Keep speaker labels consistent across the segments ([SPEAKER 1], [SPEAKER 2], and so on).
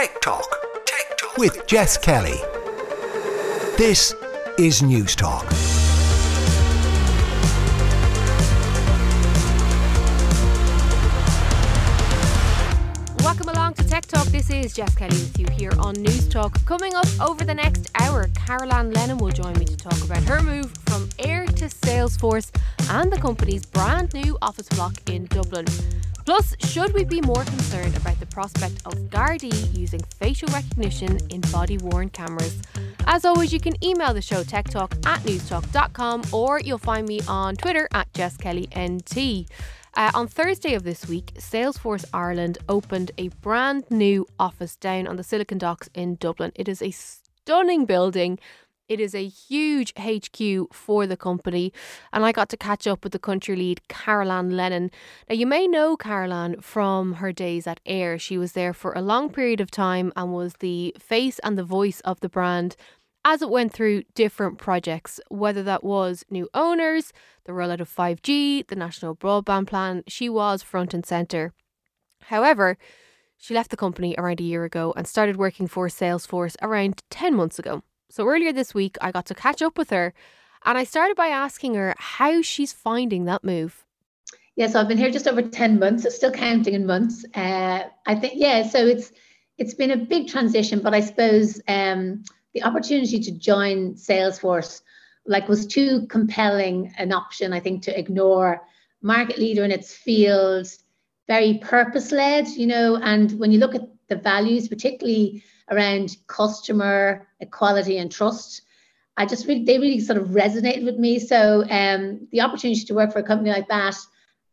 [SPEAKER 1] Tech Talk. Tech Talk with Jess Kelly. This is News Talk.
[SPEAKER 2] Welcome along to Tech Talk. This is Jess Kelly with you here on News Talk. Coming up over the next hour, Carolan Lennon will join me to talk about her move from Eir to Salesforce and the company's brand new office block in Dublin. Plus, should we be more concerned about the prospect of Gardaí using facial recognition in body worn cameras? As always, you can email the show tech talk at newstalk.com or you'll find me on Twitter at JessKellyNT. Uh, on Thursday of this week, Salesforce Ireland opened a brand new office down on the Silicon Docks in Dublin. It is a stunning building. It is a huge HQ for the company, and I got to catch up with the country lead, Carolan Lennon. Now, you may know Carolan from her days at Eir. She was there for a long period of time and was the face and the voice of the brand as it went through different projects, whether that was new owners, the rollout of 5G, the national broadband plan, she was front and centre. However, she left the company around a year ago and started working for Salesforce around 10 months ago. So earlier this week, I got to catch up with her and I started by asking her how she's finding that move.
[SPEAKER 3] Yeah, so I've been here just over 10 months, still counting in months. Uh, I think, yeah, so it's it's been a big transition, but I suppose um, the opportunity to join Salesforce like was too compelling an option, I think, to ignore. Market leader in its field, very purpose led, you know, and when you look at the values, particularly around customer equality and trust, I just really they really sort of resonated with me. So um, the opportunity to work for a company like that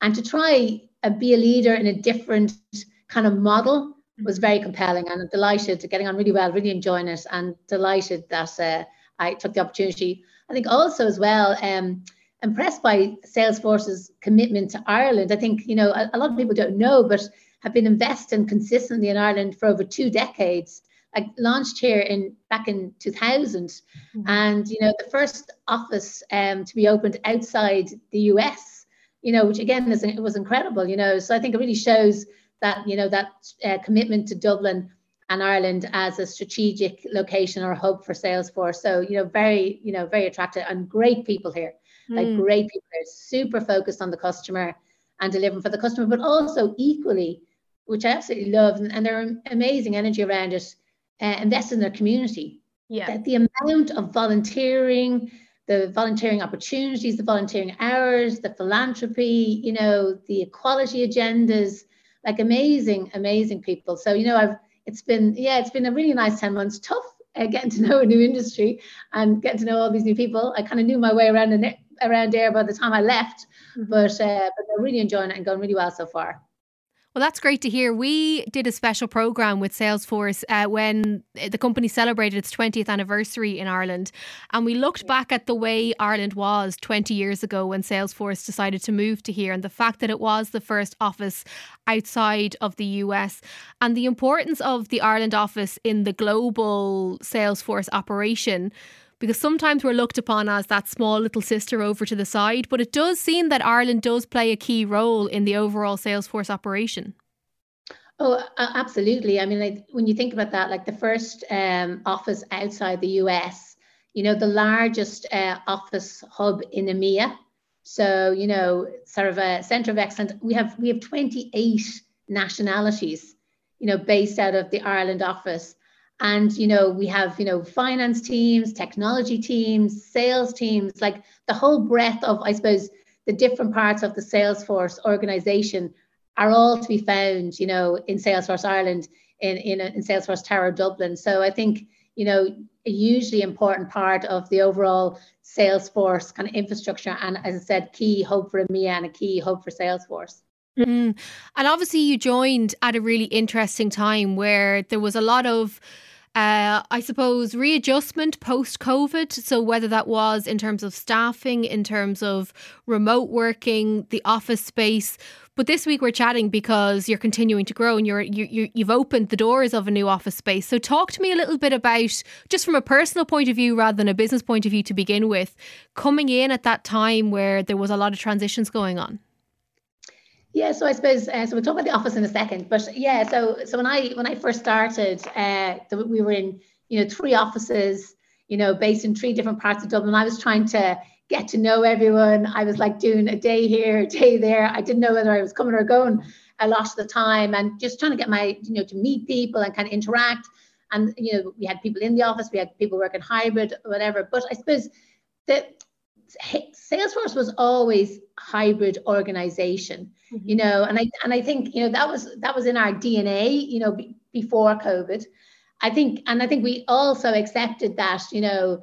[SPEAKER 3] and to try and be a leader in a different kind of model was very compelling and I'm delighted getting on really well, really enjoying it and delighted that uh, I took the opportunity. I think also as well, um, impressed by Salesforce's commitment to Ireland. I think, you know, a, a, lot of people don't know, but have been investing consistently in Ireland for over two decades. I launched here in back in 2000 mm-hmm. and, you know, the first office um, to be opened outside the US, you know, which again is, it was incredible, you know, so I think it really shows that you know that uh, commitment to Dublin and Ireland as a strategic location or hub for Salesforce. So you know, very you know very attractive and great people here, mm. like great people here, super focused on the customer and delivering for the customer, but also equally, which I absolutely love, and, and are amazing energy around it, uh, invest in their community.
[SPEAKER 2] Yeah,
[SPEAKER 3] that the amount of volunteering, the volunteering opportunities, the volunteering hours, the philanthropy, you know, the equality agendas like amazing, amazing people. So, you know, I've, it's been, yeah, it's been a really nice 10 months, tough uh, getting to know a new industry and getting to know all these new people. I kind of knew my way around around there by the time I left, mm-hmm. but, uh, but I'm really enjoying it and going really well so far.
[SPEAKER 2] Well, that's great to hear. We did a special program with Salesforce uh, when the company celebrated its 20th anniversary in Ireland. And we looked back at the way Ireland was 20 years ago when Salesforce decided to move to here and the fact that it was the first office outside of the US and the importance of the Ireland office in the global Salesforce operation because sometimes we're looked upon as that small little sister over to the side, but it does seem that Ireland does play a key role in the overall Salesforce operation.
[SPEAKER 3] Oh, absolutely. I mean, like, when you think about that, like the first um, office outside the US, you know, the largest uh, office hub in EMEA. So, you know, sort of a center of excellence. We have we have 28 nationalities, you know, based out of the Ireland office and you know we have you know finance teams technology teams sales teams like the whole breadth of i suppose the different parts of the salesforce organization are all to be found you know in salesforce ireland in in, in salesforce tower dublin so i think you know a hugely important part of the overall salesforce kind of infrastructure and as i said key hope for EMEA and a key hope for salesforce
[SPEAKER 2] mm. and obviously you joined at a really interesting time where there was a lot of uh, I suppose readjustment post COVID. So, whether that was in terms of staffing, in terms of remote working, the office space. But this week we're chatting because you're continuing to grow and you're you, you have opened the doors of a new office space. So talk to me a little bit about just from a personal point of view rather than a business point of view to begin with, coming in at that time where there was a lot of transitions going on.
[SPEAKER 3] Yeah, so I suppose uh, so. We'll talk about the office in a second, but yeah, so so when I when I first started, uh, we were in you know three offices, you know, based in three different parts of Dublin. I was trying to get to know everyone. I was like doing a day here, a day there. I didn't know whether I was coming or going a lot of the time, and just trying to get my you know to meet people and kind of interact. And you know, we had people in the office, we had people working hybrid, whatever. But I suppose that Salesforce was always hybrid organization, mm-hmm. you know, and I and I think you know that was that was in our DNA, you know, b- before COVID. I think, and I think we also accepted that, you know,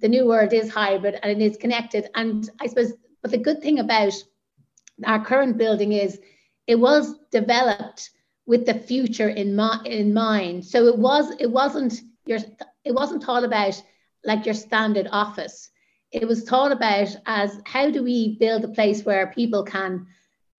[SPEAKER 3] the new world is hybrid and it is connected. And I suppose, but the good thing about our current building is it was developed with the future in, mi- in mind. So it was it wasn't your it wasn't thought about like your standard office it was thought about as how do we build a place where people can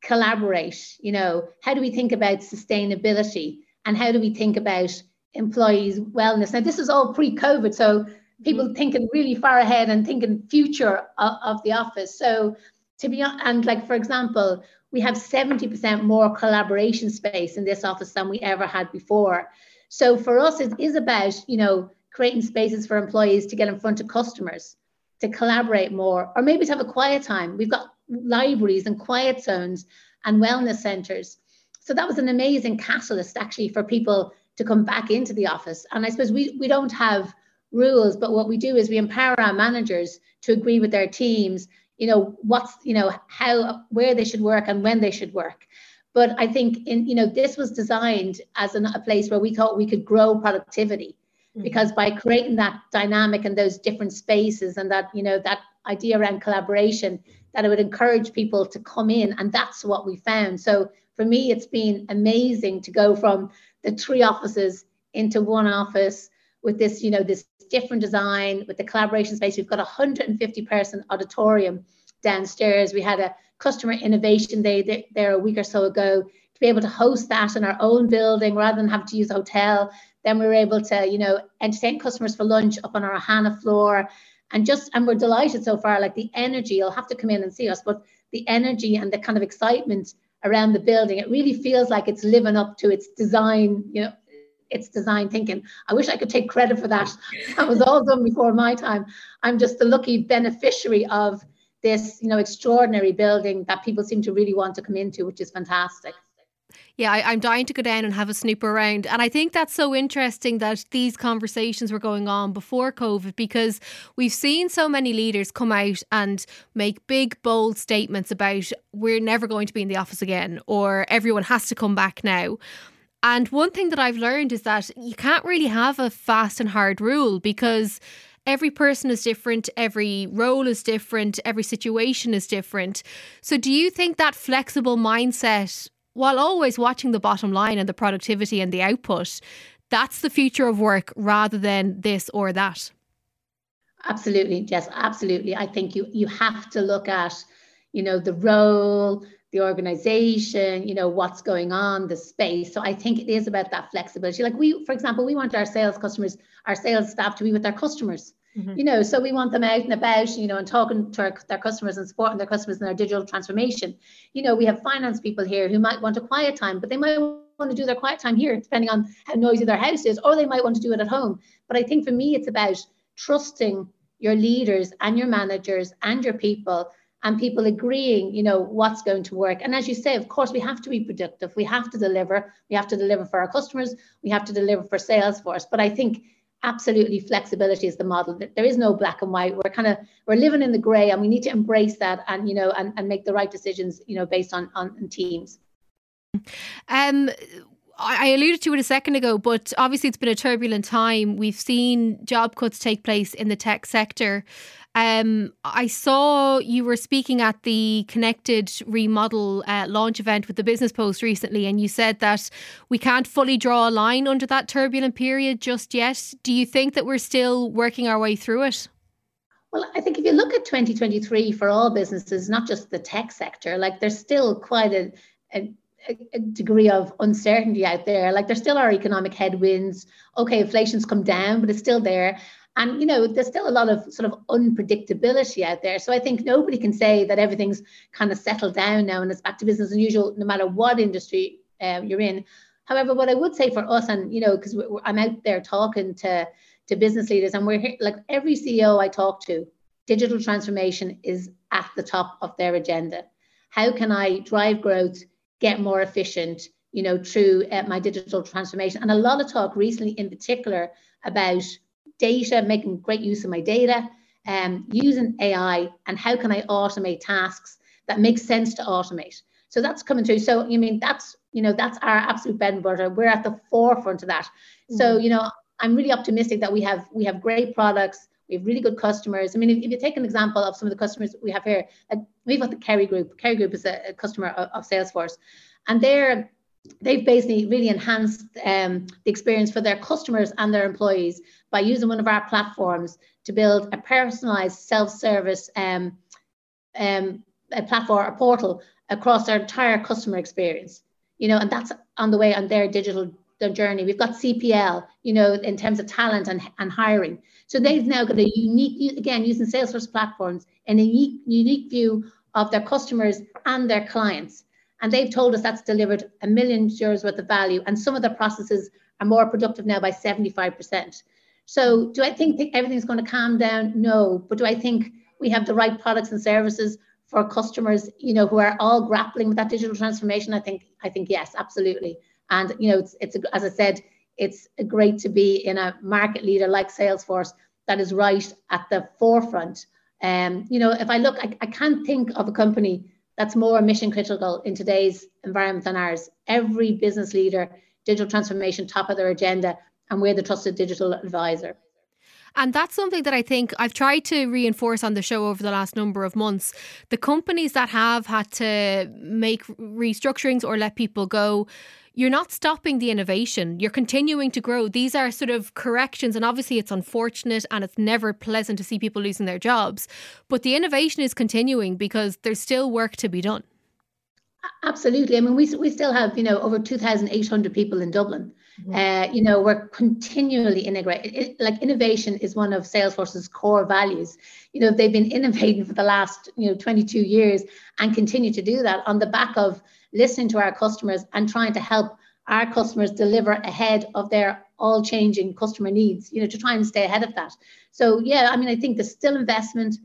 [SPEAKER 3] collaborate you know? How do we think about sustainability? And how do we think about employees wellness? Now this is all pre-covid so people mm-hmm. thinking really far ahead and thinking future of, of the office. So to be and like for example we have 70% more collaboration space in this office than we ever had before. So for us it is about you know creating spaces for employees to get in front of customers to collaborate more, or maybe to have a quiet time. We've got libraries and quiet zones and wellness centres. So that was an amazing catalyst actually for people to come back into the office. And I suppose we, we don't have rules, but what we do is we empower our managers to agree with their teams, you know, what's, you know, how, where they should work and when they should work. But I think in, you know, this was designed as an, a place where we thought we could grow productivity mm-hmm. because by creating that dynamic and those different spaces and that you know that idea around collaboration that it would encourage people to come in and that's what we found. So for me it's been amazing to go from the three offices into one office with this you know this different design with the collaboration space. We've got a 150 person auditorium downstairs. We had a customer innovation day there a week or so ago. To be able to host that in our own building rather than have to use a hotel then we were able to, you know, entertain customers for lunch up on our Ohana floor. And just, and we're delighted so far, like the energy, you'll have to come in and see us, but the energy and the kind of excitement around the building, it really feels like it's living up to its design, you know, its design thinking. I wish I could take credit for that. That was all done before my time. I'm just the lucky beneficiary of this, you know, extraordinary building that people seem to really want to come into, which is fantastic.
[SPEAKER 2] Yeah, I, am dying to go down and have a snoop around. And I think that's so interesting that these conversations were going on before COVID because we've seen so many leaders come out and make big, bold statements about we're never going to be in the office again or everyone has to come back now. And one thing that I've learned is that you can't really have a fast and hard rule because every person is different, every role is different, every situation is different. So, do you think that flexible mindset while always watching the bottom line and the productivity and the output, that's the future of work rather than this or that.
[SPEAKER 3] Absolutely, yes, absolutely. I think you you have to look at, you know, the role, the organization, you know, what's going on, the space. So I think it is about that flexibility. Like we, for example, we want our sales customers, our sales staff to be with their customers. Mm-hmm. You know, so we want them out and about, you know, and talking to our, their customers and supporting their customers in their digital transformation. You know, we have finance people here who might want a quiet time, but they might want to do their quiet time here, depending on how noisy their house is, or they might want to do it at home. But I think for me, it's about trusting your leaders and your managers and your people and people agreeing, you know, what's going to work. And as you say, of course, we have to be productive. We have to deliver. We have to deliver for our customers. We have to deliver for Salesforce. But I think absolutely flexibility is the model. There is no black and white. We're kind of we're living in the gray and we need to embrace that and you know and, and make the right decisions you know based on on, on teams.
[SPEAKER 2] Um I alluded to it a second ago, but obviously it's been a turbulent time. We've seen job cuts take place in the tech sector. Um, I saw you were speaking at the Connected Remodel uh, launch event with the Business Post recently, and you said that we can't fully draw a line under that turbulent period just yet. Do you think that we're still working our way through it?
[SPEAKER 3] Well, I think if you look at 2023 for all businesses, not just the tech sector, like there's still quite a, a a, degree of uncertainty out there. Like there still are economic headwinds. Okay, inflation's come down, but it's still there. And you know, there's still a lot of sort of unpredictability out there. So I think nobody can say that everything's kind of settled down now and it's back to business as usual, no matter what industry uh, you're in. However, what I would say for us, and you know, because I'm out there talking to to business leaders, and we're here, like every CEO I talk to, digital transformation is at the top of their agenda. How can I drive growth, get more efficient, you know, through uh, my digital transformation? And a lot of talk recently, in particular, about data, making great use of my data, um, using AI, and how can I automate tasks that make sense to automate. So that's coming through. So you mean that's you know that's our absolute bread and butter. We're at the forefront of that. Mm-hmm. So you know I'm really optimistic that we have we have great products. We have really good customers. I mean, if, if you take an example of some of the customers we have here, like we've got the Kerry Group. Kerry Group is a, a customer of, of Salesforce, and they're they've basically really enhanced um, the experience for their customers and their employees by using one of our platforms to build a personalized self-service um, um, a platform, a portal across their entire customer experience. You know, and that's on the way on their digital journey. We've got CPL, you know, in terms of talent and, and hiring. So they've now got a unique, again, using Salesforce platforms, and a unique, unique view of their customers and their clients. And they've told us that's delivered a million euros worth of value. And some of the processes are more productive now by 75%. So do I think everything's going to calm down? No. But do I think we have the right products and services for customers, you know, who are all grappling with that digital transformation? I think, I think yes, absolutely. And you know, it's it's as I said, it's great to be in a market leader like Salesforce that is right at the forefront. Um, you know, if I look, I, I can't think of a company that's more mission critical in today's environment than ours. Every business leader, digital transformation top of their agenda, and we're the trusted digital advisor.
[SPEAKER 2] And that's something that I think I've tried to reinforce on the show over the last number of months. The companies that have had to make restructurings or let people go, you're not stopping the innovation. You're continuing to grow. These are sort of corrections, and obviously it's unfortunate and it's never pleasant to see people losing their jobs. But the innovation is continuing because there's still work to be done.
[SPEAKER 3] Absolutely. I mean, we, we still have, you know, over 2,800 people in Dublin. Mm-hmm. Uh, you know, we're continually integrating. Like innovation is one of Salesforce's core values. You know, they've been innovating for the last, you know, 22 years and continue to do that on the back of listening to our customers and trying to help our customers deliver ahead of their all changing customer needs, you know, to try and stay ahead of that. So yeah, I mean, I think there's still investment,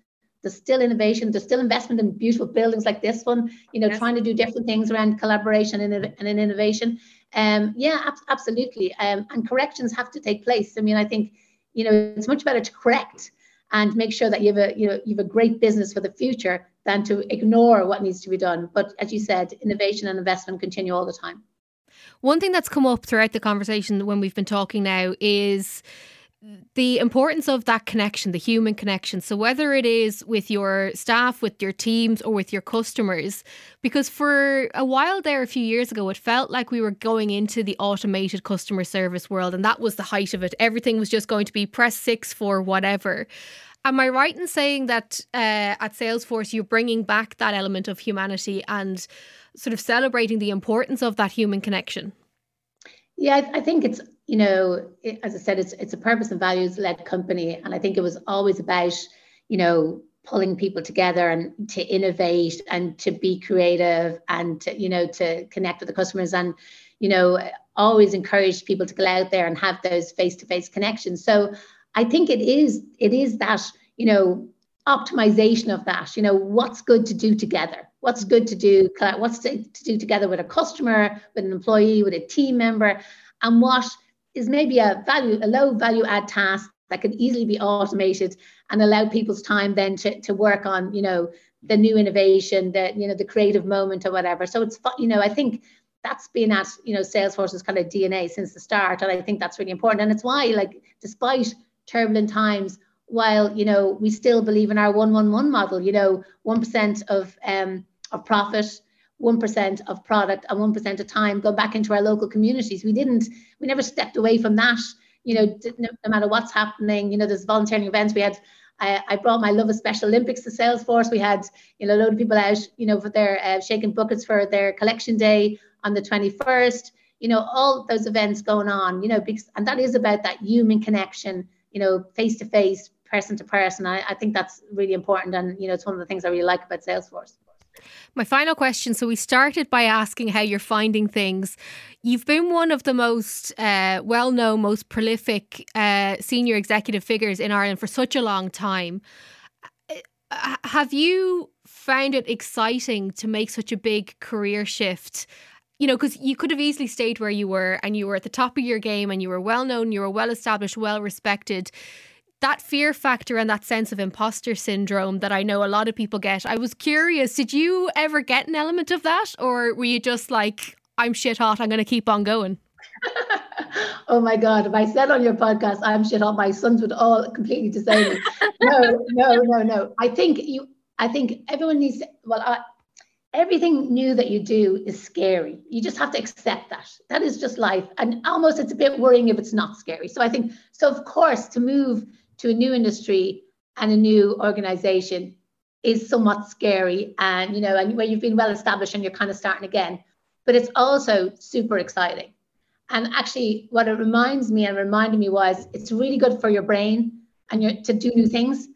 [SPEAKER 3] there's still innovation, there's still investment in beautiful buildings like this one, you know, yes. trying to do different things around collaboration and, and in innovation. Um, yeah, ab- absolutely. Um, and corrections have to take place. I mean, I think, you know, it's much better to correct and make sure that you have a you know you have a great business for the future than to ignore what needs to be done. But as you said, innovation and investment continue all the time.
[SPEAKER 2] One thing that's come up throughout the conversation when we've been talking now is the importance of that connection, the human connection. So, whether it is with your staff, with your teams, or with your customers, because for a while there, a few years ago, it felt like we were going into the automated customer service world, and that was the height of it. Everything was just going to be press six for whatever. Am I right in saying that uh, at Salesforce you're bringing back that element of humanity and sort of celebrating the importance of that human connection?
[SPEAKER 3] Yeah, I, think it's you know, it, as I said, it's it's a purpose and values led company, and I think it was always about you know pulling people together and to innovate and to be creative and to, you know to connect with the customers and you know always encourage people to go out there and have those face to face connections. So I think it is it is that you know optimization of that. You know what's good to do together. What's good to do. What's to, to do together with a customer, with an employee, with a team member, and what is maybe a value a low value add task that can easily be automated and allow people's time then to, to work on you know the new innovation the you know the creative moment or whatever so it's you know i think that's been at you know salesforce's kind of dna since the start and i think that's really important and it's why like despite turbulent times while you know we still believe in our 111 model you know 1% of um, of profit 1% of product and 1% of time go back into our local communities we didn't we never stepped away from that you know no, matter what's happening you know there's volunteering events we had I, I, brought my love of Special Olympics to Salesforce. We had, you know, a load of people out, you know, for their uh, shaking buckets for their collection day on the 21st. You know, all those events going on. You know, because and that is about that human connection you know, face to face, person to person. I, I think that's really important. And, you know, it's one of the things I really like about Salesforce.
[SPEAKER 2] My final question. So, we started by asking how you're finding things. You've been one of the most uh, well known, most prolific uh, senior executive figures in Ireland for such a long time. Uh, have you found it exciting to make such a big career shift? You know, because you could have easily stayed where you were and you were at the top of your game and you were well known, you were well established, well respected that fear factor and that sense of imposter syndrome that I know a lot of people get. I was curious, did you ever get an element of that? Or were you just like, I'm shit hot, I'm going to keep on going?
[SPEAKER 3] oh my God, if I said on your podcast, I'm shit hot, my sons would all completely disown me. no, no, no, no. I think you, I think everyone needs, to, well, I, everything new that you do is scary. You just have to accept that. That is just life. And almost it's a bit worrying if it's not scary. So I think, so of course, to move to a new industry and a new organization is somewhat scary and you know and where you've been well established and you're kind of starting again but it's also super exciting and actually what it reminds me and reminded me was it's really good for your brain and you to do new things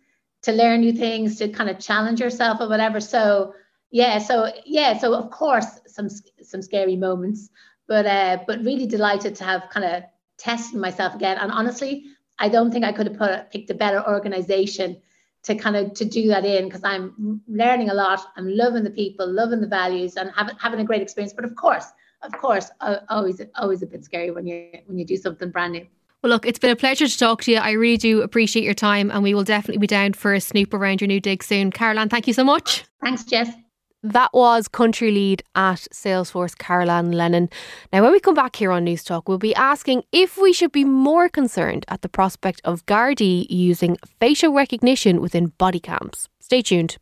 [SPEAKER 3] to learn new things to kind of challenge yourself or whatever so yeah so yeah so of course some some scary moments but uh but really delighted to have kind of tested myself again and honestly I don't think I could have put, picked a better organization to kind of to do that in because I'm learning a lot. I'm loving the people, loving the values, and having having a great experience. But of course, of course, always always a bit scary when you when you do something brand new.
[SPEAKER 2] Well, look, it's been a pleasure to talk to you. I really do appreciate your time, and we will definitely be down for a snoop around your new dig soon. Carolan, thank you so much.
[SPEAKER 3] Thanks, Jess.
[SPEAKER 2] That was country lead at Salesforce, Carolan Lennon. Now, when we come back here on News Talk, we'll be asking if we should be more concerned at the prospect of Gardaí using facial recognition within body cams. Stay tuned.